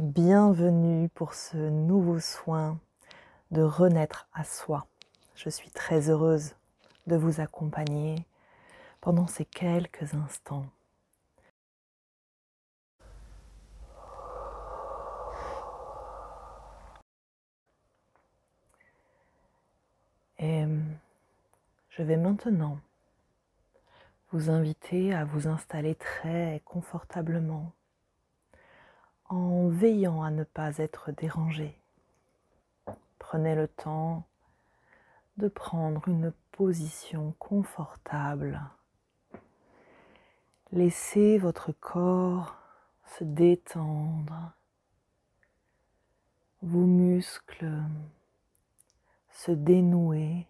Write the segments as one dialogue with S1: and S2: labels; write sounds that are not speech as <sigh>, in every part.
S1: Bienvenue pour ce nouveau soin de renaître à soi. Je suis très heureuse de vous accompagner pendant ces quelques instants. Et je vais maintenant vous inviter à vous installer très confortablement en veillant à ne pas être dérangé. Prenez le temps de prendre une position confortable. Laissez votre corps se détendre, vos muscles se dénouer,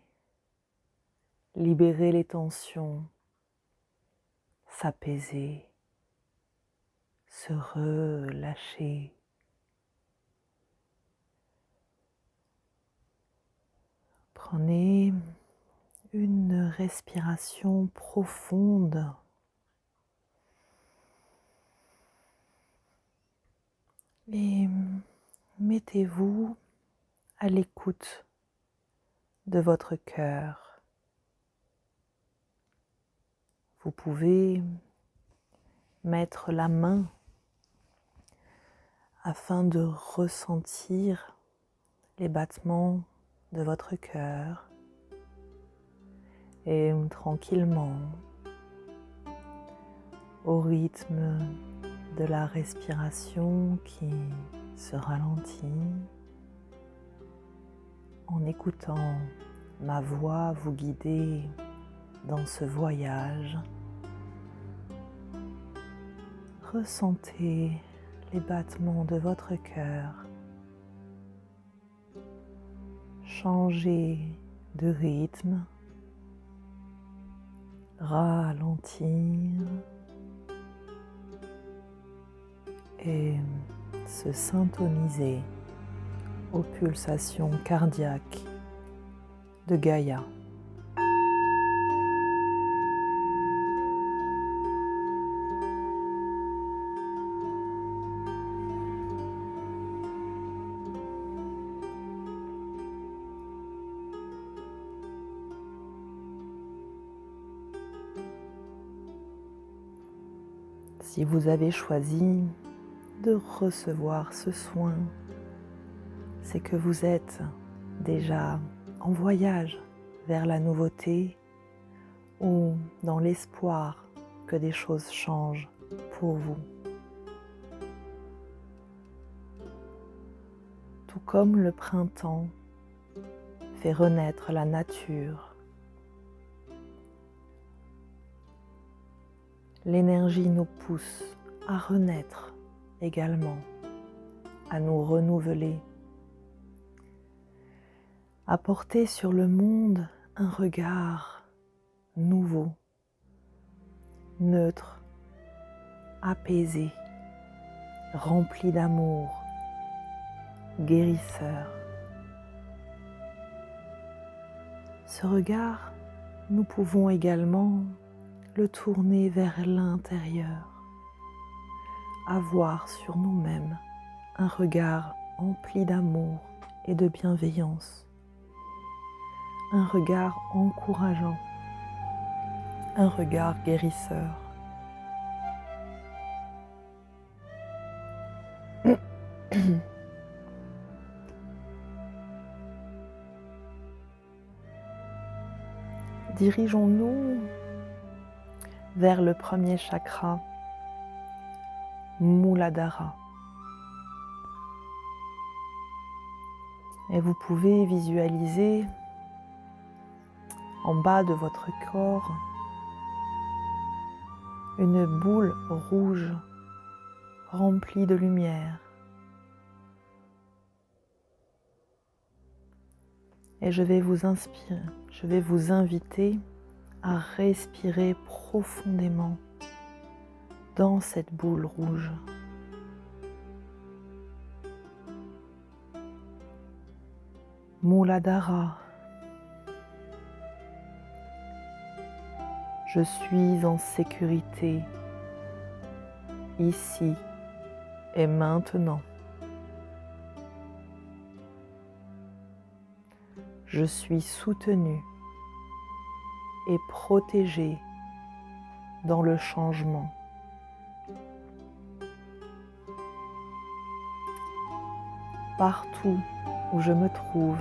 S1: libérer les tensions, s'apaiser se relâcher. Prenez une respiration profonde. Et mettez-vous à l'écoute de votre cœur. Vous pouvez mettre la main afin de ressentir les battements de votre cœur et tranquillement au rythme de la respiration qui se ralentit en écoutant ma voix vous guider dans ce voyage. Ressentez les battements de votre cœur. Changez de rythme, ralentir et se syntoniser aux pulsations cardiaques de Gaïa. Si vous avez choisi de recevoir ce soin, c'est que vous êtes déjà en voyage vers la nouveauté ou dans l'espoir que des choses changent pour vous. Tout comme le printemps fait renaître la nature l'énergie nous pousse à renaître également, à nous renouveler, à porter sur le monde un regard nouveau, neutre, apaisé, rempli d'amour, guérisseur. Ce regard, nous pouvons également le tourner vers l'intérieur, avoir sur nous-mêmes un regard empli d'amour et de bienveillance, un regard encourageant, un regard guérisseur. <coughs> Dirigeons-nous vers le premier chakra, Muladhara. Et vous pouvez visualiser en bas de votre corps une boule rouge remplie de lumière. Et je vais vous inspirer, je vais vous inviter à respirer profondément dans cette boule rouge. Mooladhara. Je suis en sécurité ici et maintenant. Je suis soutenu et protégé dans le changement. Partout où je me trouve,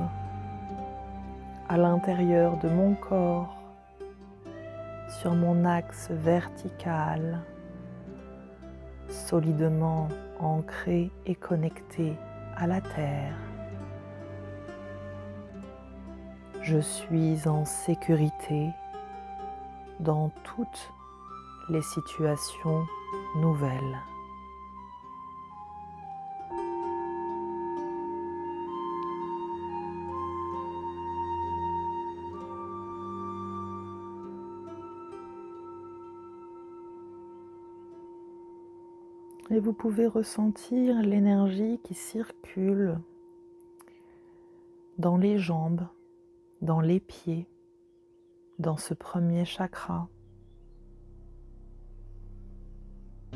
S1: à l'intérieur de mon corps, sur mon axe vertical, solidement ancré et connecté à la terre. Je suis en sécurité dans toutes les situations nouvelles. Et vous pouvez ressentir l'énergie qui circule dans les jambes, dans les pieds, dans ce premier chakra.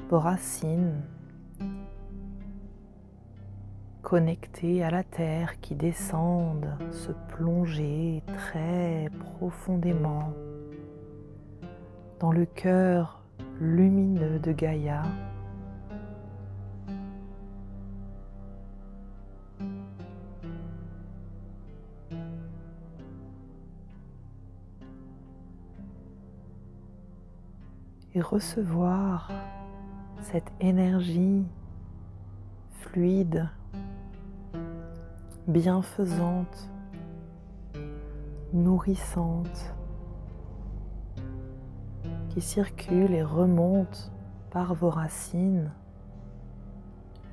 S1: Vos racines connectées à la terre qui descendent, se plonger très profondément dans le cœur lumineux de Gaïa. Recevoir cette énergie fluide, bienfaisante, nourrissante, qui circule et remonte par vos racines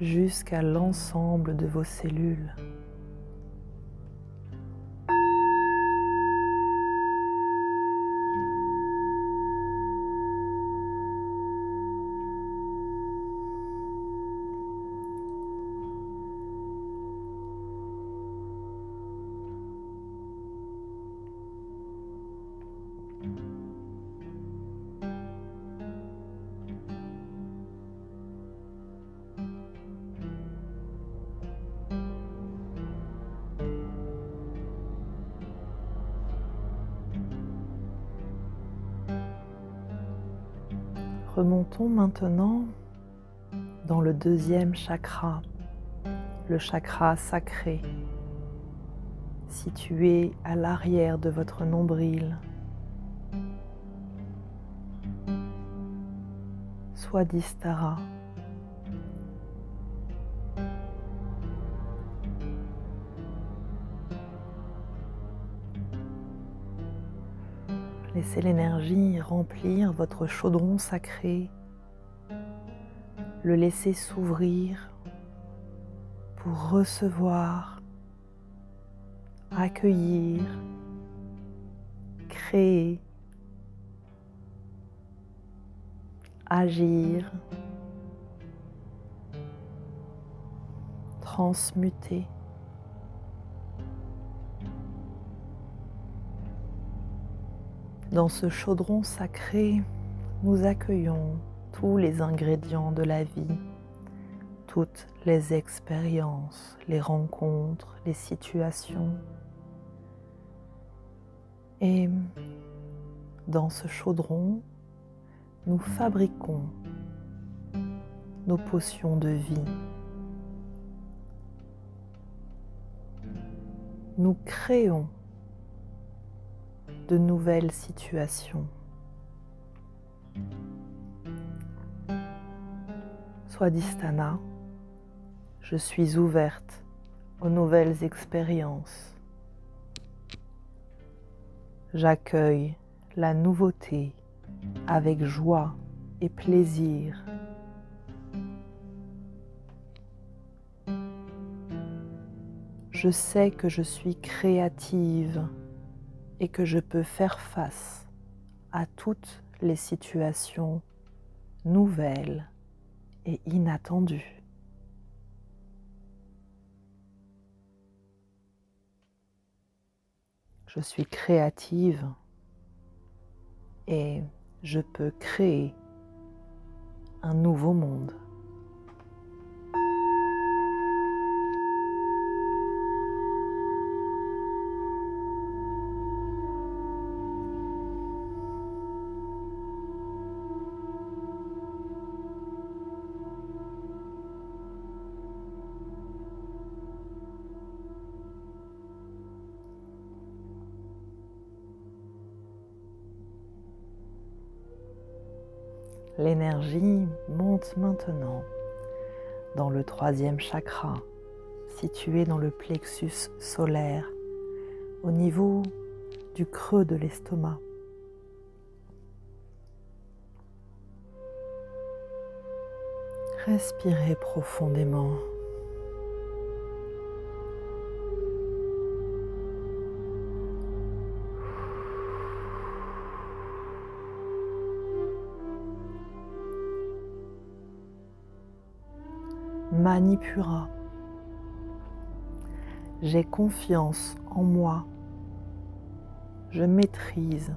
S1: jusqu'à l'ensemble de vos cellules. Maintenant dans le deuxième chakra, le chakra sacré, situé à l'arrière de votre nombril. Swadhisthara. Laissez l'énergie remplir votre chaudron sacré, le laisser s'ouvrir pour recevoir, accueillir, créer, agir, transmuter. Dans ce chaudron sacré, nous accueillons tous les ingrédients de la vie, toutes les expériences, les rencontres, les situations. Et dans ce chaudron, nous fabriquons nos potions de vie. Nous créons de nouvelles situations. Swadhisthana, je suis ouverte aux nouvelles expériences. J'accueille la nouveauté avec joie et plaisir. Je sais que je suis créative et que je peux faire face à toutes les situations nouvelles et inattendues. Je suis créative et je peux créer un nouveau monde. L'énergie monte maintenant dans le troisième chakra, situé dans le plexus solaire, au niveau du creux de l'estomac. Respirez profondément. Manipura. J'ai confiance en moi. Je maîtrise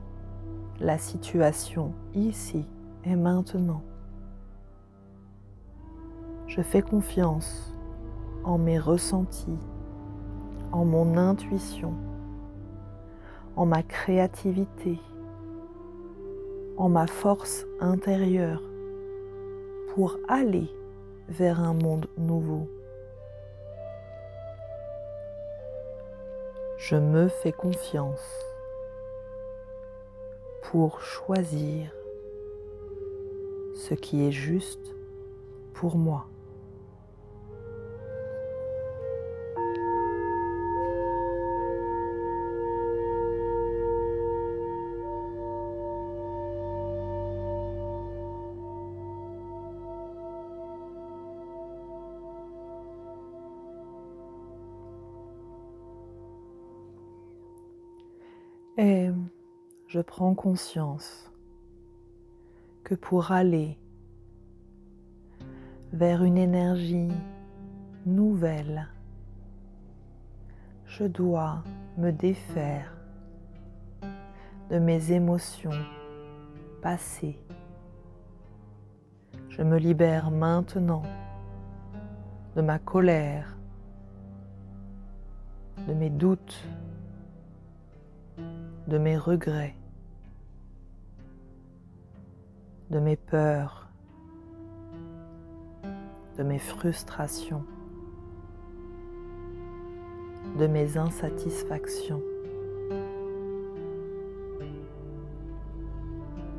S1: la situation ici et maintenant. Je fais confiance en mes ressentis, en mon intuition, en ma créativité, en ma force intérieure pour aller vers un monde nouveau. Je me fais confiance pour choisir ce qui est juste pour moi. Et je prends conscience que pour aller vers une énergie nouvelle, je dois me défaire de mes émotions passées. Je me libère maintenant de ma colère, de mes doutes, de mes regrets, de mes peurs, de mes frustrations, de mes insatisfactions.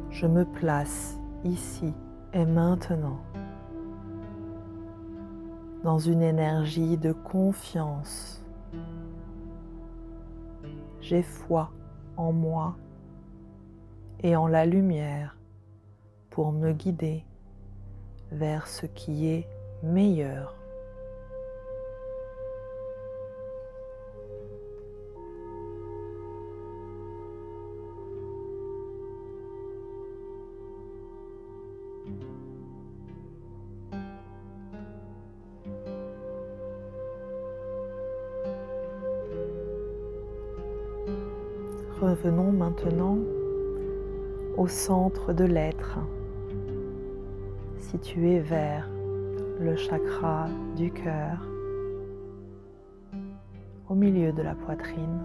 S1: Je me place ici et maintenant dans une énergie de confiance. J'ai foi en moi et en la lumière pour me guider vers ce qui est meilleur. Revenons maintenant au centre de l'être, situé vers le chakra du cœur, au milieu de la poitrine.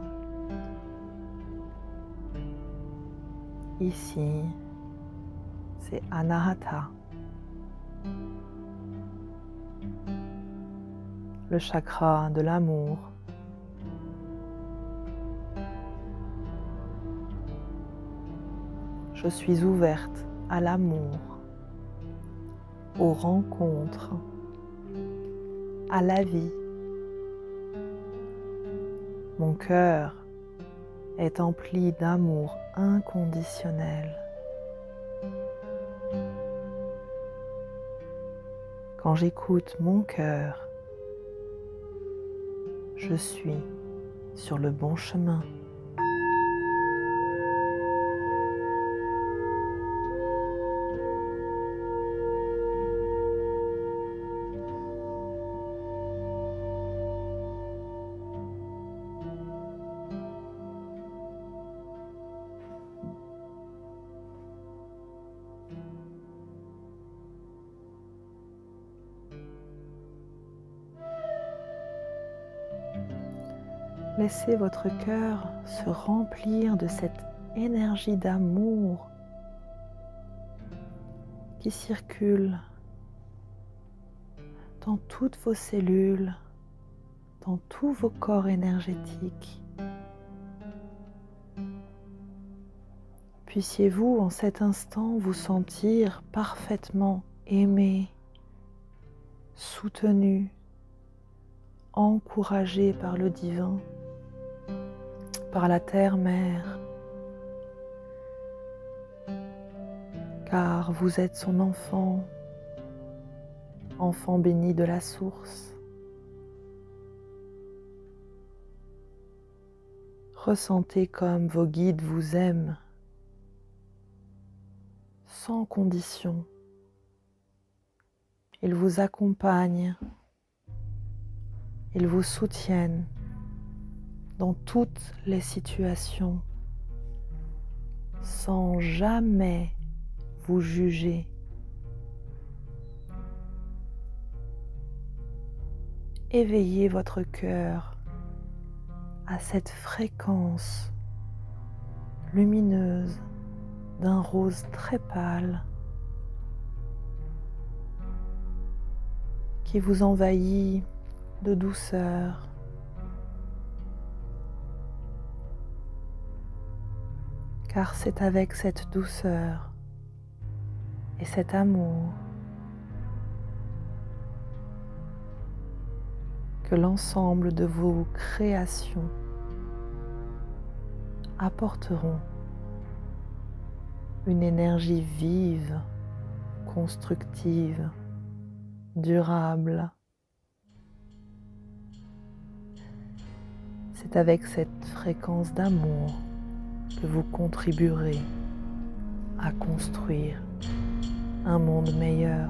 S1: Ici, c'est Anahata, le chakra de l'amour je suis ouverte à l'amour, aux rencontres, à la vie. Mon cœur est empli d'amour inconditionnel. Quand j'écoute mon cœur, je suis sur le bon chemin. Laissez votre cœur se remplir de cette énergie d'amour qui circule dans toutes vos cellules, dans tous vos corps énergétiques. puissiez-vous en cet instant vous sentir parfaitement aimé, soutenu, encouragé par le divin, la terre-mère, car vous êtes son enfant, enfant béni de la source. Ressentez comme vos guides vous aiment sans condition. Ils vous accompagnent, ils vous soutiennent dans toutes les situations sans jamais vous juger. Éveillez votre cœur à cette fréquence lumineuse d'un rose très pâle qui vous envahit de douceur. Car c'est avec cette douceur et cet amour que l'ensemble de vos créations apporteront une énergie vive, constructive, durable. C'est avec cette fréquence d'amour que vous contribuerez à construire un monde meilleur.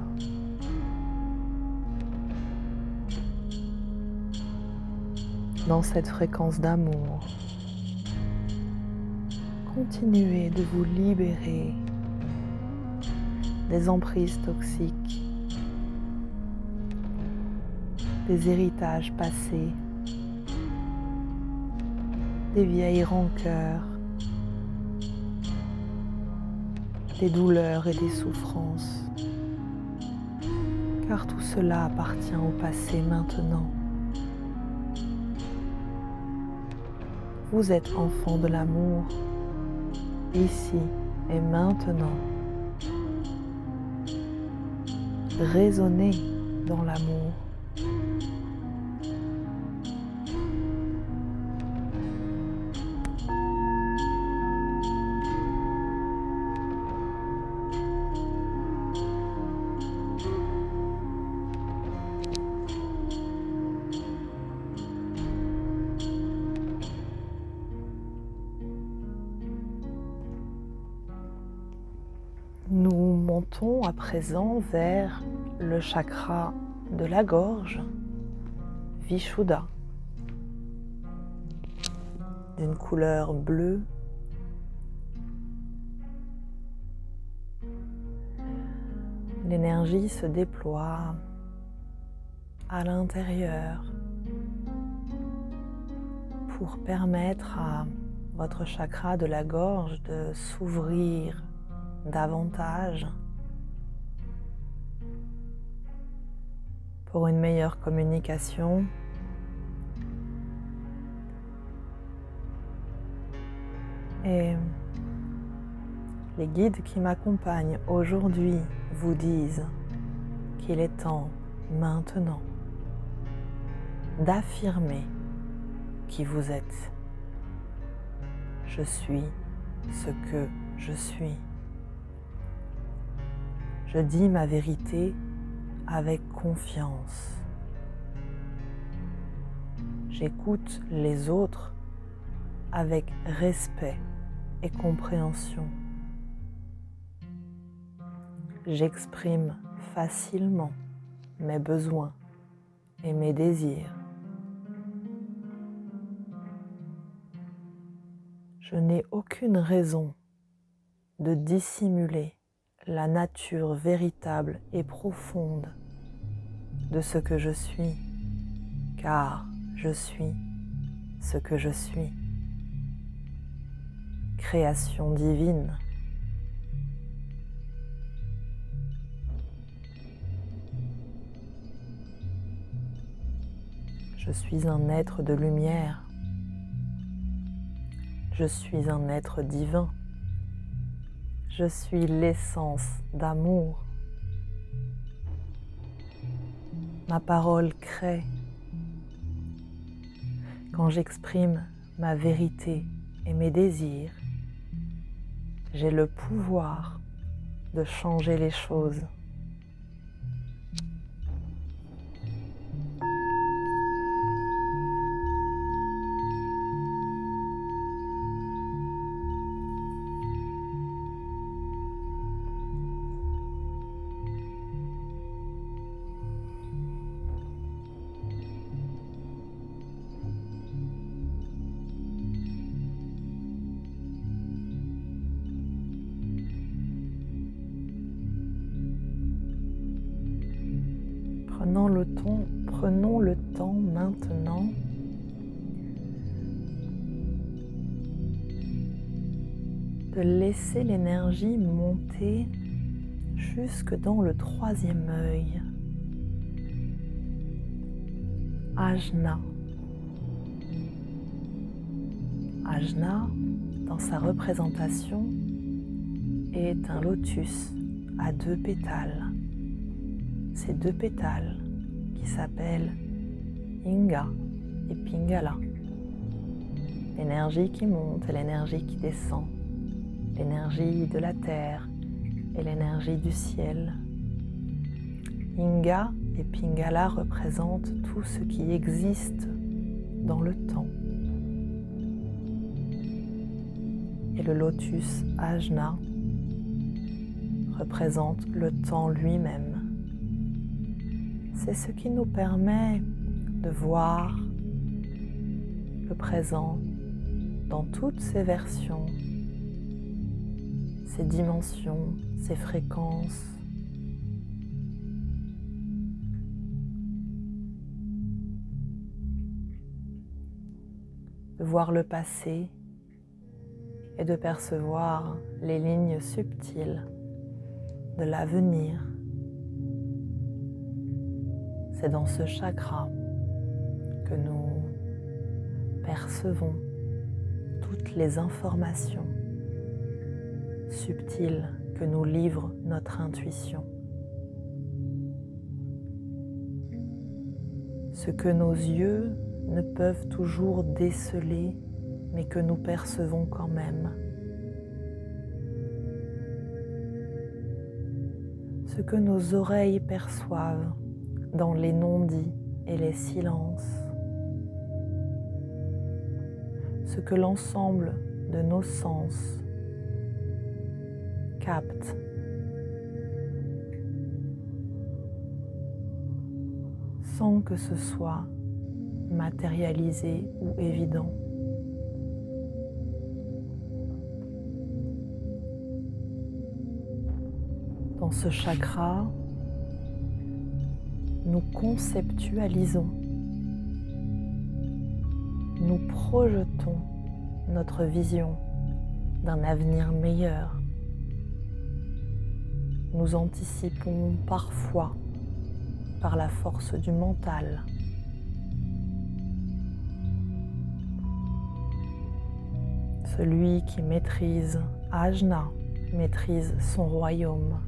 S1: Dans cette fréquence d'amour, continuez de vous libérer des emprises toxiques, des héritages passés, des vieilles rancœurs, des douleurs et des souffrances, car tout cela appartient au passé maintenant. Vous êtes enfant de l'amour ici et maintenant. Raisonnez dans l'amour. Vers le chakra de la gorge, Vishuddha, d'une couleur bleue. L'énergie se déploie à l'intérieur pour permettre à votre chakra de la gorge de s'ouvrir davantage pour une meilleure communication. Et les guides qui m'accompagnent aujourd'hui vous disent qu'il est temps maintenant d'affirmer qui vous êtes. Je suis ce que je suis. Je dis ma vérité avec confiance. J'écoute les autres avec respect et compréhension. J'exprime facilement mes besoins et mes désirs. Je n'ai aucune raison de dissimuler la nature véritable et profonde de ce que je suis, car je suis ce que je suis. Création divine. Je suis un être de lumière. Je suis un être divin. Je suis l'essence d'amour. Ma parole crée. Quand j'exprime ma vérité et mes désirs, j'ai le pouvoir de changer les choses. Prenons le temps, prenons le temps maintenant de laisser l'énergie monter jusque dans le troisième œil. Ajna. Ajna, dans sa représentation, est un lotus à deux pétales ces deux pétales qui s'appellent Inga et Pingala. L'énergie qui monte et l'énergie qui descend, l'énergie de la terre et l'énergie du ciel. Inga et Pingala représentent tout ce qui existe dans le temps. Et le lotus Ajna représente le temps lui-même c'est ce qui nous permet de voir le présent dans toutes ses versions, ses dimensions, ses fréquences. De voir le passé et de percevoir les lignes subtiles de l'avenir. C'est dans ce chakra que nous percevons toutes les informations subtiles que nous livre notre intuition. Ce que nos yeux ne peuvent toujours déceler, mais que nous percevons quand même. Ce que nos oreilles perçoivent dans les non-dits et les silences, ce que l'ensemble de nos sens capte. sans que ce soit matérialisé ou évident. Dans ce chakra, nous conceptualisons, nous projetons notre vision d'un avenir meilleur. Nous anticipons parfois par la force du mental. Celui qui maîtrise Ajna maîtrise son royaume.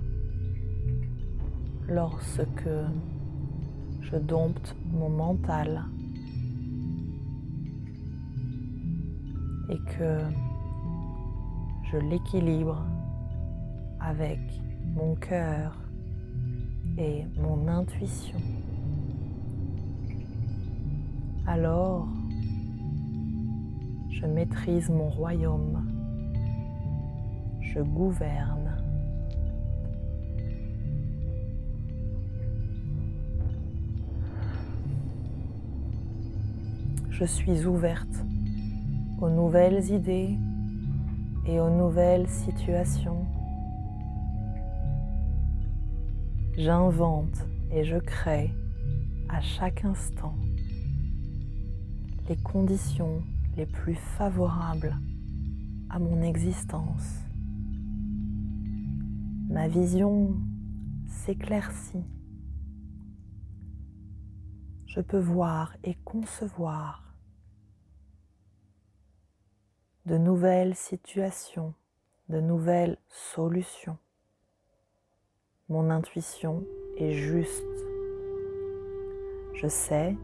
S1: Lorsque je dompte mon mental. Et que je l'équilibre avec mon cœur et mon intuition. Alors, je maîtrise mon royaume, je gouverne je suis ouverte aux nouvelles idées et aux nouvelles situations. J'invente et je crée à chaque instant les conditions les plus favorables à mon existence. Ma vision s'éclaircit. Je peux voir et concevoir de nouvelles situations de nouvelles solutions. Mon intuition est juste. Je sais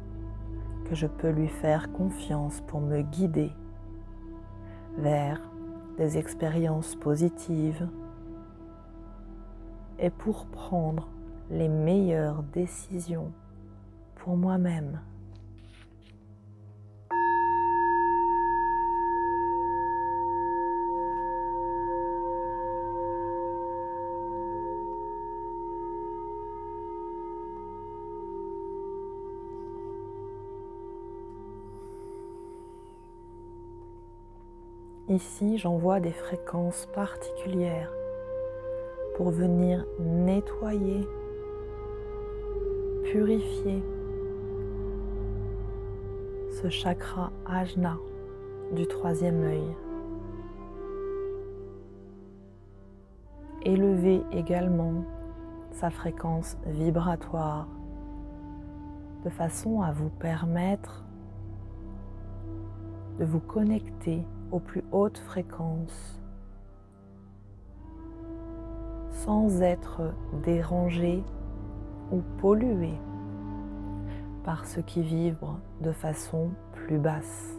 S1: que je peux lui faire confiance pour me guider vers des expériences positives et pour prendre les meilleures décisions pour moi-même. Ici, j'envoie des fréquences particulières pour venir nettoyer, purifier ce chakra ajna du troisième œil. Élever également sa fréquence vibratoire de façon à vous permettre de vous connecter aux plus hautes fréquences sans être dérangé ou pollué par ce qui vibre de façon plus basse.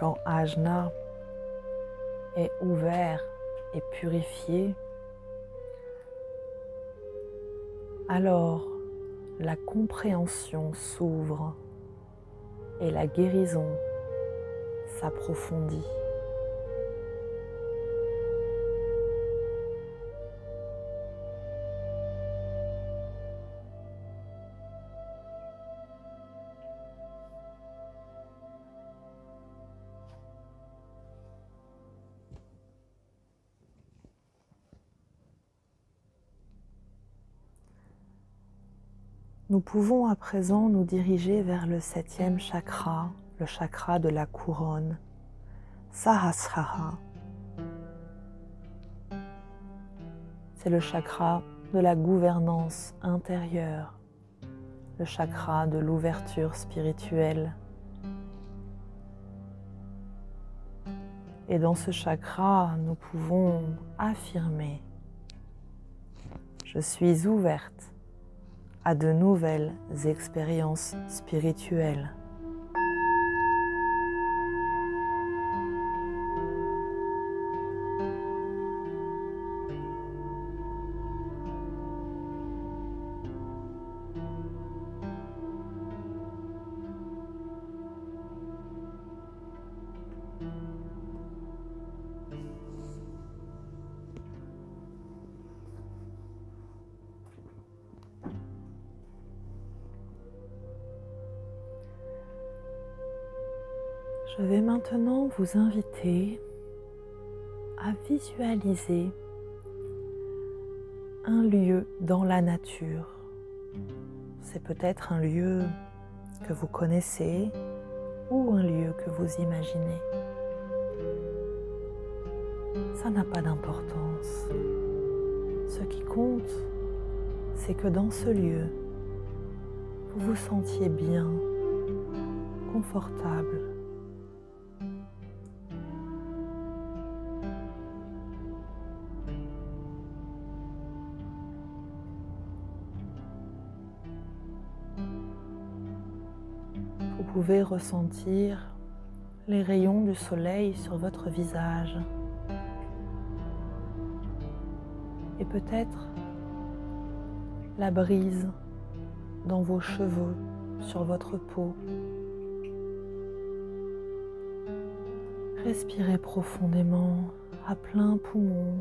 S1: Quand Ajna est ouvert et purifié, alors la compréhension s'ouvre et la guérison s'approfondit. Pouvons à présent nous diriger vers le septième chakra, le chakra de la couronne, Sahasrara. C'est le chakra de la gouvernance intérieure, le chakra de l'ouverture spirituelle. Et dans ce chakra, nous pouvons affirmer, je suis ouverte à de nouvelles expériences spirituelles. Maintenant vous inviter à visualiser un lieu dans la nature. C'est peut-être un lieu que vous connaissez ou un lieu que vous imaginez. Ça n'a pas d'importance. Ce qui compte, c'est que dans ce lieu, vous vous sentiez bien, confortable pouvez ressentir les rayons du soleil sur votre visage et peut-être la brise dans vos cheveux, sur votre peau. Respirez profondément à plein poumon.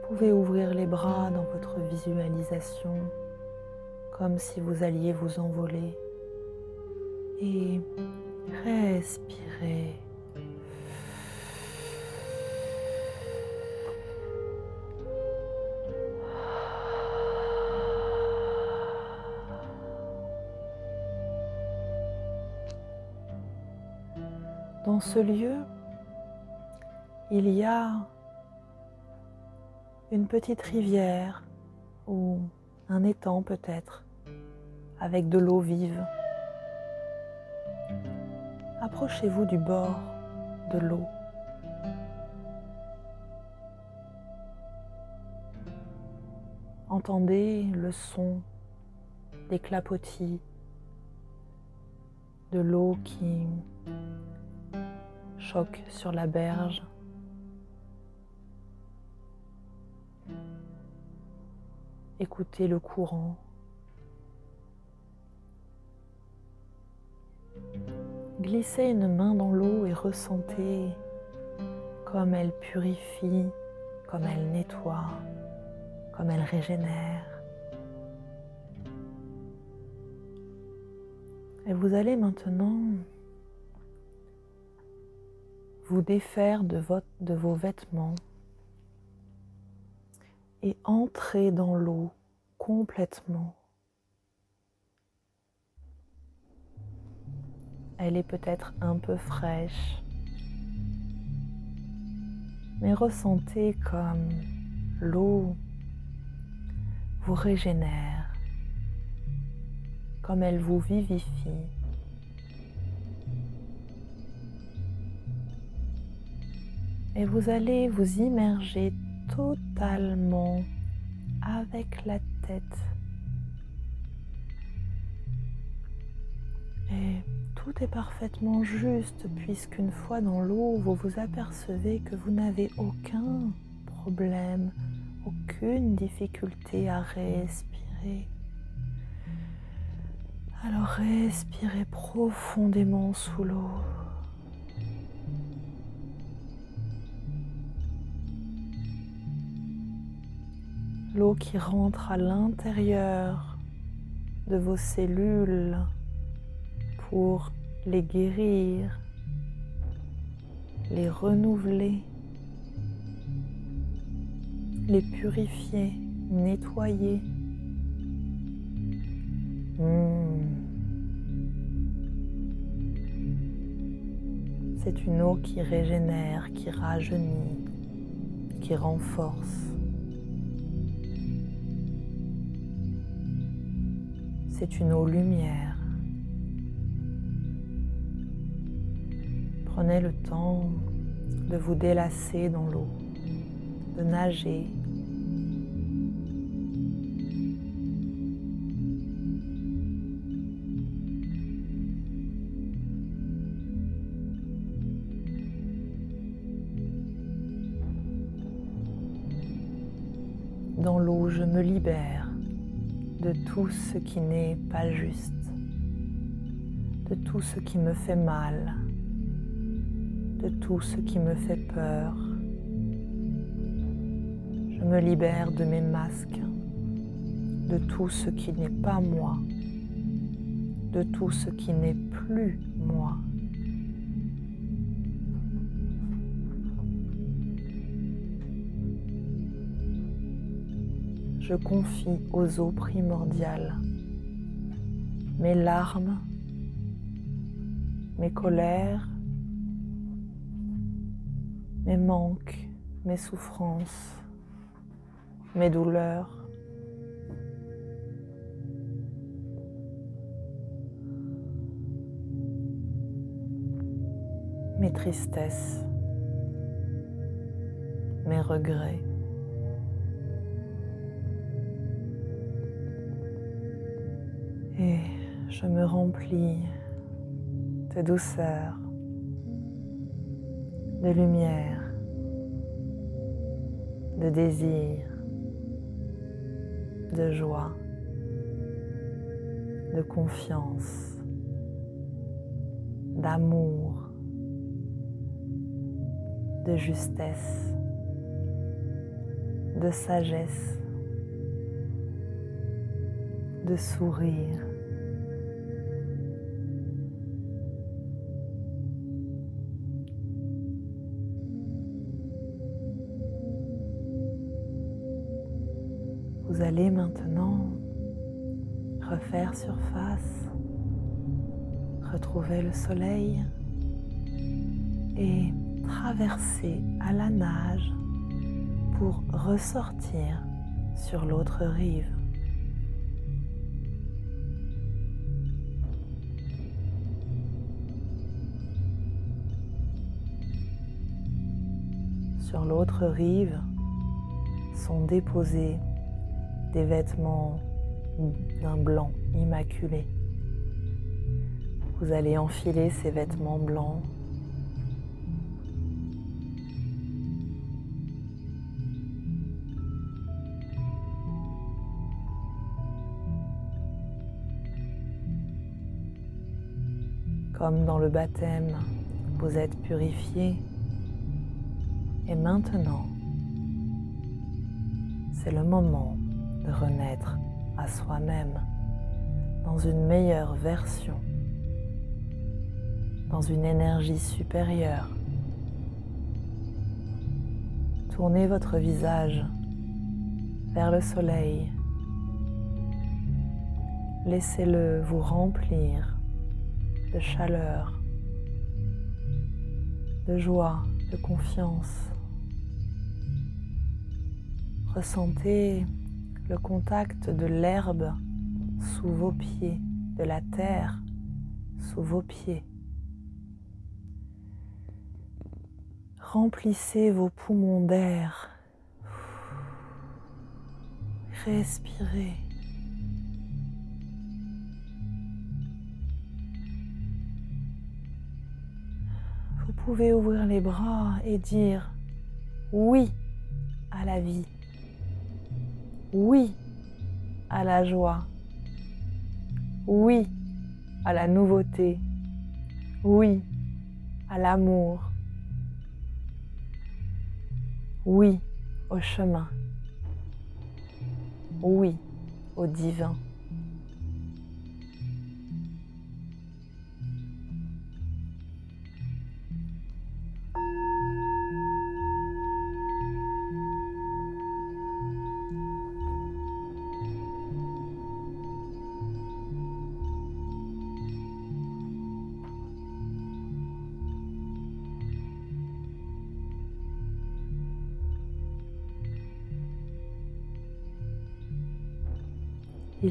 S1: Vous pouvez ouvrir les bras dans votre visualisation comme si vous alliez vous envoler. Et respirez. Dans ce lieu, il y a une petite rivière ou un étang peut-être, avec de l'eau vive. Approchez-vous du bord de l'eau. Entendez le son des clapotis, de l'eau qui choque sur la berge. Écoutez le courant. Glissez une main dans l'eau et ressentez comme elle purifie, comme elle nettoie, comme elle régénère. Et vous allez maintenant vous défaire de, vos vêtements et entrer dans l'eau complètement. Elle est peut-être un peu fraîche, mais ressentez comme l'eau vous régénère, comme elle vous vivifie. Et vous allez vous immerger totalement avec la tête. Tout est parfaitement juste puisqu'une fois dans l'eau, vous vous apercevez que vous n'avez aucun problème, aucune difficulté à respirer. Alors respirez profondément sous l'eau. L'eau qui rentre à l'intérieur de vos cellules pour les guérir, les renouveler, les purifier, nettoyer. Hmm. C'est une eau qui régénère, qui rajeunit, qui renforce. C'est une eau lumière. Prenez le temps de vous délasser dans l'eau, de nager. Dans l'eau, je me libère de tout ce qui n'est pas juste, de tout ce qui me fait mal, tout ce qui me fait peur. Je me libère de mes masques, de tout ce qui n'est pas moi, de tout ce qui n'est plus moi. Je confie aux eaux primordiales mes larmes, mes colères, mes manques, mes souffrances, mes douleurs. mes tristesses, mes regrets. Et je me remplis de douceur, de lumière, de désir, de joie, de confiance, d'amour, de justesse, de sagesse, de sourire. maintenant refaire surface, retrouver le soleil et traverser à la nage pour ressortir sur l'autre rive. Sur l'autre rive sont déposés des vêtements d'un blanc immaculé. Vous allez enfiler ces vêtements blancs Comme dans le baptême, vous êtes purifié. Et maintenant, c'est le moment de renaître à soi-même dans une meilleure version, dans une énergie supérieure. Tournez votre visage vers le soleil. Laissez-le vous remplir de chaleur, de joie, de confiance. Ressentez le contact de l'herbe sous vos pieds, de la terre sous vos pieds. Remplissez vos poumons d'air. Respirez. pouvez ouvrir les bras et dire oui à la vie, oui à la joie, oui à la nouveauté, oui à l'amour, oui au chemin, oui au divin.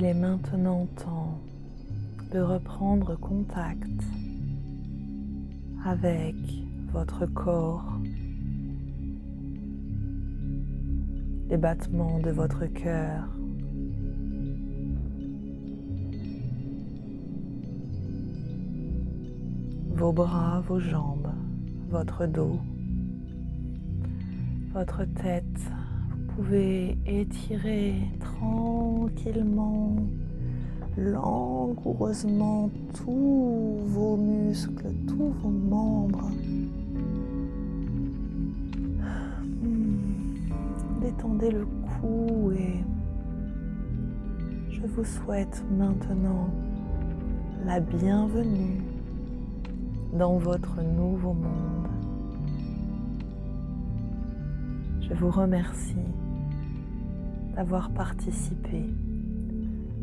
S1: Est maintenant temps de reprendre contact avec votre corps, les battements de votre cœur. Vos bras, vos jambes, votre dos, votre tête, pouvez étirer tranquillement, langoureusement tous vos muscles, tous vos membres. Hmm. Détendez le cou et je vous souhaite maintenant la bienvenue dans votre nouveau monde. Je vous remercie d'avoir participé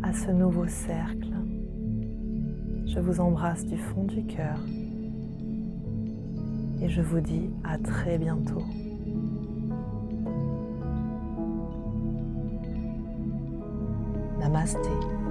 S1: à ce nouveau cercle. Je vous embrasse du fond du cœur et je vous dis à très bientôt. Namasté.